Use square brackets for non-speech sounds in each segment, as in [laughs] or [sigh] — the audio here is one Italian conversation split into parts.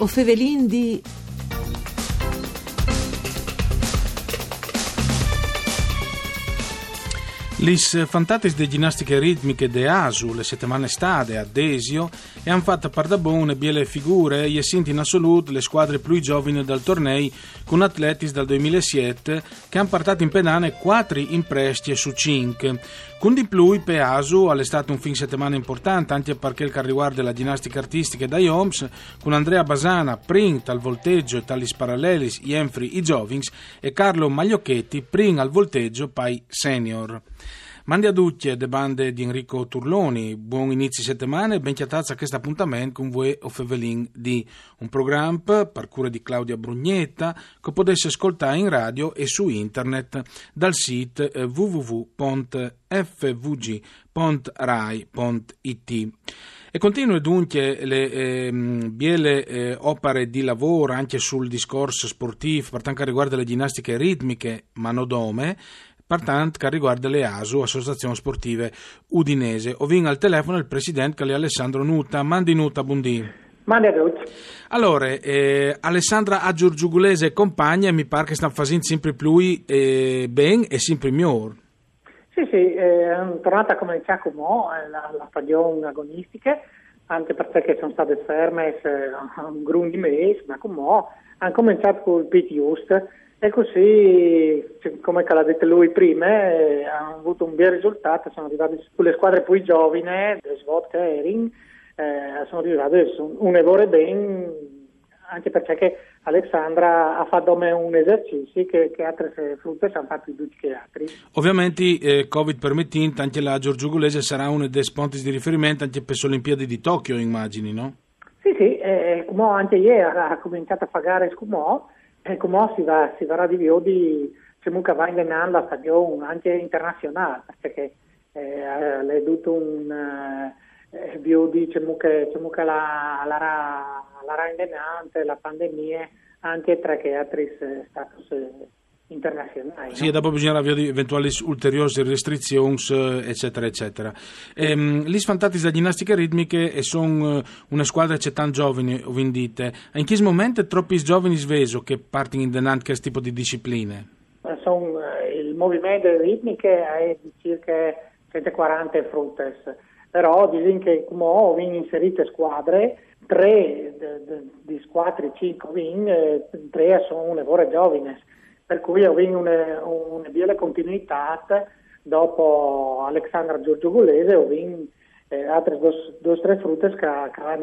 O Fevelin di... Lis fantatis de ginnastiche ritmiche de Asu, le settimane stade a Desio, e han fatto par da buone biele figure e sinti in assoluto le squadre più giovani dal torneo con atletis dal 2007 che hanno portato in pedane 4 impresti su 5. Con di più, per Asu è stato un fin settimana importante anche per quel che riguarda la ginnastica artistica da Ioms, con Andrea Basana, Print al volteggio e talis parallelis, Jenfri i Giovings e Carlo Magliocchetti, Print al volteggio, pai senior. Mandi a tutti le bande di Enrico Turloni, buon inizio settimana e ben chiatazza a questo appuntamento con voi o Fevelin di un programma per cura di Claudia Brugnetta che potesse ascoltare in radio e su internet dal sito eh, www.fvg.rai.it. E continua dunque le eh, biele eh, opere di lavoro anche sul discorso sportivo per quanto riguarda le ginnastiche ritmiche manodome Pertanto, che riguarda le ASU, Associazione Sportive Udinese. Ovin al telefono il presidente che è Alessandro Nuta. Mandi Nuta, tutti. Allora, eh, Alessandra Aggiurgiugulese e compagna mi pare che stanno facendo sempre più eh, bene e sempre migliore. Sì, sì, è tornata come diceva come la, la stagione agonistica, anche perché sono state ferme eh, un grun di mesi, ma come hanno cominciato con il pit just e così, come l'ha detto lui prima, eh, hanno avuto un bel risultato, sono arrivati sulle squadre più giovani, Svodka e Ering, eh, sono arrivati un errore ben, anche perché Alessandra ha fatto un esercizio che, che altre frutte hanno fatto più che altri. Ovviamente, eh, Covid permettendo, anche la Giorgio Gulese sarà uno dei ponti di riferimento anche per le Olimpiadi di Tokyo, immagini, no? Sì, sì, eh, anche ieri ha cominciato a pagare Scumò, e come si va, si va a dire di comunque va in la stagione anche internazionale perché eh, è tutto un eh, di comunque, comunque la, la, la, la, la pandemia anche tra che altri status internazionali. Sì, no? e dopo bisognerà avere eventuali ulteriori restrizioni, eccetera, eccetera. Ehm, gli sfantati da ginnastiche ritmiche sono eh, una squadra che tanti giovani, vendite. In che momento troppi giovani sveso che partono in denant questo tipo di discipline? Eh, Sono, eh, il movimento ritmiche è di circa 140 fruttes, però dicono che come ho inserite squadre, tre di squadre, cinque, tre sono le vore giovani per cui avuto una, una bella continuità dopo Alexandra Giorgio Gulese avuto eh, altre due o tre frutte che,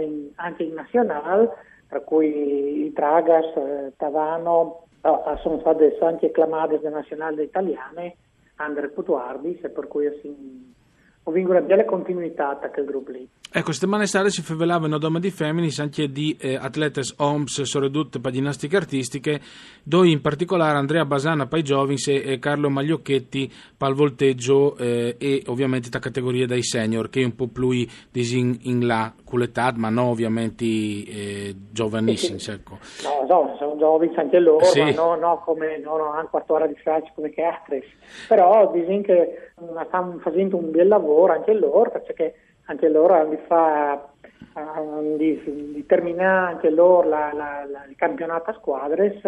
in, anche in nazionale tra cui i Tragas, eh, Tavano no, sono state anche acclamate da nazionali italiane Andre Putuardis e per cui una bella continuità a quel gruppo lì. Ecco, settimana scorsa si favelavano dome di femminis anche di eh, atletes OMS soprattutto per ginastiche artistiche, dove in particolare Andrea Basana per i Giovins e Carlo Magliocchetti per il volteggio eh, e ovviamente la categoria dei senior, che è un po' più in là con l'età, ma non ovviamente eh, giovanissimi. Sì, sì. Ecco. No, no, sono giovani anche loro, sì. ma no, no, come, no, no, hanno quattro ore di stracci come che altri. Però dicono che stanno facendo un bel lavoro anche loro, perché anche loro li fa di, di terminare anche loro la, la, la, il campionato a squadre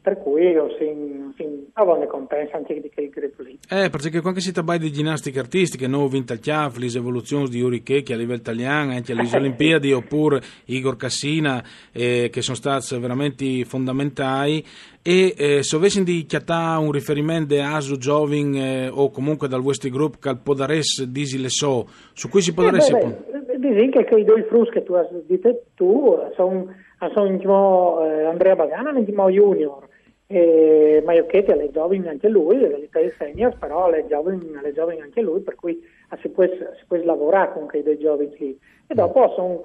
per cui io sin, sin, avevo le compense anche di quel gruppo lì. Eh, perché quando si tratta di ginnastiche artistiche, non ho vinto il CIAF, le evoluzioni di Uri Checchi a livello italiano, anche alle [laughs] Olimpiadi, oppure Igor Cassina, eh, che sono stati veramente fondamentali, e eh, se avessi di chiattare un riferimento a Asu Jovin eh, o comunque dal vostro gruppo che può dare disi le so, su cui si dare... Eh, Dici che i due frus che tu hai detto tu sono sono eh, Andrea Bagana l'intimo junior e Maiocchetti alle giovani anche lui, dell'Italia senior, però alle giovani, anche lui, per cui ah, si, può, si può lavorare con quei due giovani lì. E dopo sono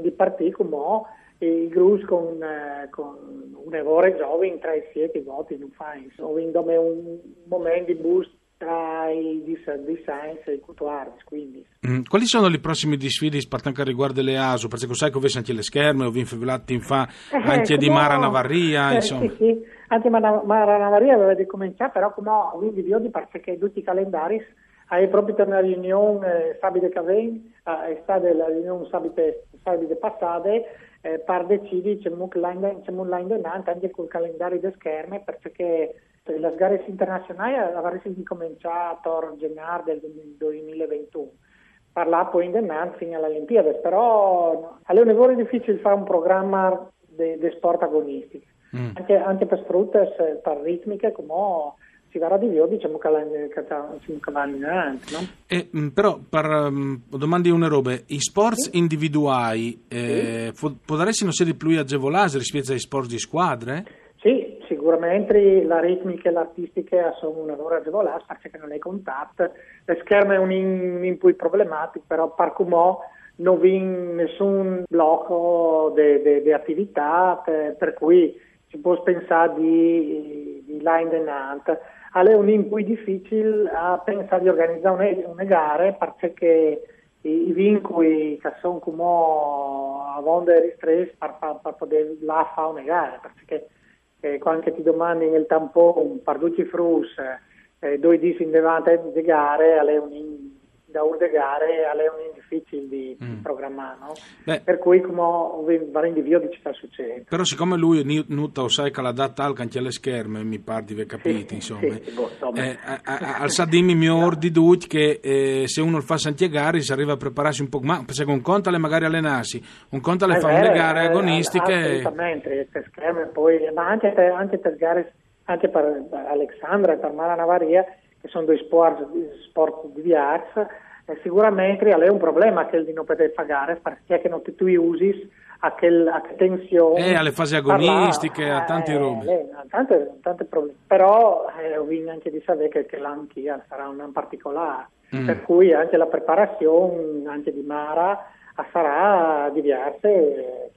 di partiti come i Grus con, eh, con un errore giovane tra i siete voti non fa, insomma, un momento di boost tra i design e i cultuari. Quindi. Mm. Quali sono le prossime sfide per quanto riguarda le ASO? Perché sai che avessi anche le scherme, ho vinto in fa eh, anche eh, di Mara Navarria. Eh, insomma. Sì, sì, anche Mara Navarria aveva di cominciare, però come ho vinto di perché tutti i calendari hai proprio una riunione eh, sabide che ven, eh, è stata la riunione sabide passate, eh, par decidi c'è un line denante anche col calendario di scherme perché le gare internazionali avrebbero cominciato a gennaio del 2021 parlare poi in denaro fino alle Olimpiadi, però è un lavoro difficile fare un programma di sport agonistici, mm. anche, anche, per sfrutte, per ritmiche, come si va di più, diciamo che va in avanti. No? E, mm, però, per um, domandi una roba, i sport sì. individuali eh, sì. può essere più agevolati rispetto ai sport di squadre? Sì, sicuramente la ritmica e l'artistica sono una loro agevolata perché non è contatto. Le scherme è un input problematico, però per come non vi nessun blocco di attività per, per, cui si può pensare di, di line denant. È un input difficile a pensare di organizzare una, una gara perché i, i vincoli che sono come a vonde ristretti per, per, per poter là fare una gara perché eh, quando ti domandi nel tampone, parduci frus, eh, due disi in davanti di gare, alle un da un gare è un difficile di, mm. programmare, no? per cui come va in divio di sta succedendo. Però siccome lui nuta o sai che la data al anche alle scherme, mi pare di aver capito, sì, insomma. Sì, boh, eh, al sa dimmi mio [laughs] no. ordi duc che eh, se uno lo fa Santiagari si arriva a prepararsi un po', ma se un conto alle magari allenarsi, un conto alle fa le gare eh, agonistiche. Assolutamente, le scherme poi, ma anche, anche per gare, anche per Alexandra per Mara Navaria, che sono due sport, sport diversi, eh, sicuramente è un problema che di non poter pagare perché che non ti tu usi a che, a che tensione eh, alle fasi agonistiche parla, a tanti eh, robe. eh, tante, tante problemi. Però eh, ho vinto anche di sapere che, che l'anchia sarà un particolare. Mm. per cui anche la preparazione anche di Mara sarà diversa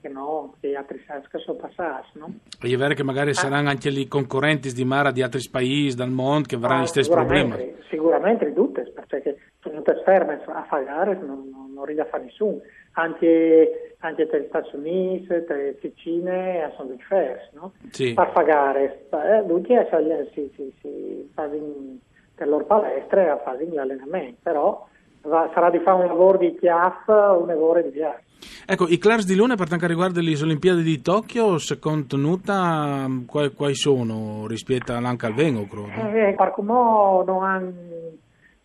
che no, che altri sono passati. No? E è vero che magari ah. saranno anche i concorrenti di Mara di altri paesi del mondo che avranno ah, gli stessi problemi. Sicuramente tutte, perché sono tutte ferme a fare, non, non, non ride a fare nessuno. Anche, anche per gli Stati Uniti, per le Ticine, sono diverse, no? Sì. Per fare, eh, tutti si, si, si fanno per loro palestre a fare gli allenamenti, però sarà di fare un lavoro di chiaff, un lavoro di viaggio. Ecco, i class di Luna per quanto riguarda le Olimpiadi di Tokyo, secondo Nuta, quali, quali sono rispetto all'anca al Vengo, credo? Eh, qualcuno non ha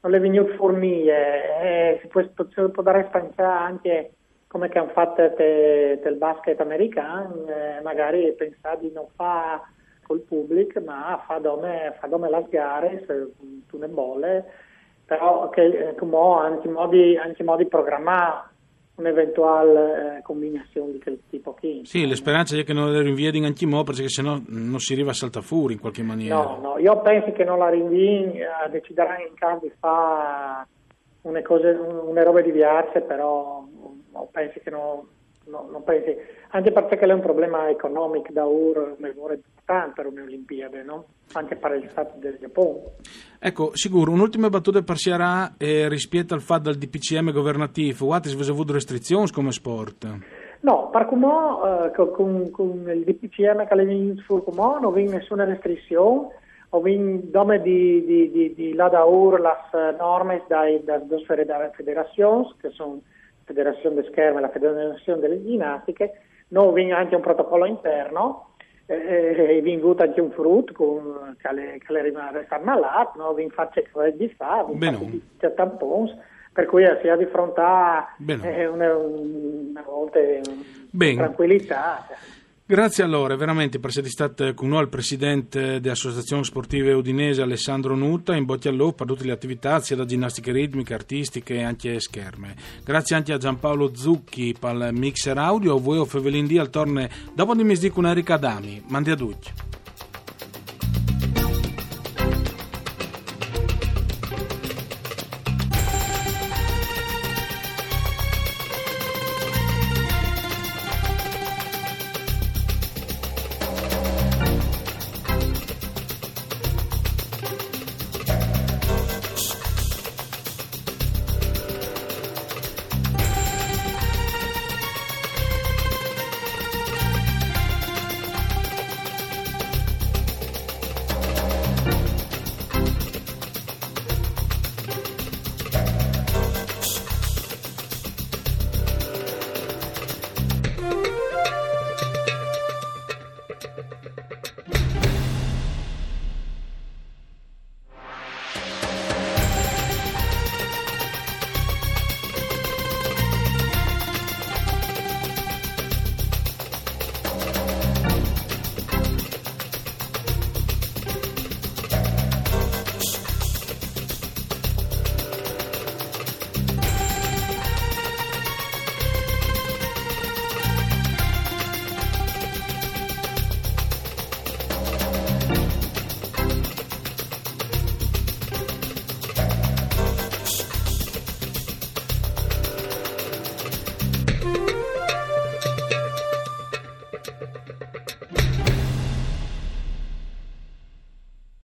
non le venute fornire, eh, si, può, si può dare spanciare anche come che hanno fatto il basket americano, eh, magari pensare di non fare col pubblico, ma fa dome, fa dome le gare, se tu ne bolle, però che eh, come anche modi, anche modi programmare un'eventuale eh, combinazione di quel tipo qui. Sì, le speranze è che non la rinviedi anche mo perché sennò non si arriva a saltare fuori in qualche maniera. No, no, io penso che non la rinvii, eh, deciderà in caso di fare une robe diverse, però no, penso che non, no, non pensi, anche perché è un problema economico da ora, importante per le Olimpiadi, no? anche per gli stati del Giappone. Ecco, sicuro, un'ultima battuta per Sierra eh, rispetto al fatto del DPCM governativo, what is avuto restrizioni come sport? No, per come eh, con, con, il DPCM che è sul come non vi nessuna restrizione, ho vinto di, di, di, di là da ora le norme dalle due federazioni, che sono la Federazione di Scherme e la Federazione delle Ginnastiche, noi anche un protocollo interno eh, è venuto anche un frutto con, che, le, che le rimane malato, no? vi faccio che di fa, c'è tampons, per cui si ha di fronte a eh, una, una volta tranquillità. Grazie allora, veramente per essere stato con noi il presidente dell'Associazione Sportiva Udinese Alessandro Nuta, in bocca al lupo per tutte le attività, sia da ginnastica ritmica, artistiche e anche scherme. Grazie anche a Giampaolo Zucchi per il mixer audio, a voi o Fevelin D al torne dopo di misdico con Erika Adami. Mandi a tutti.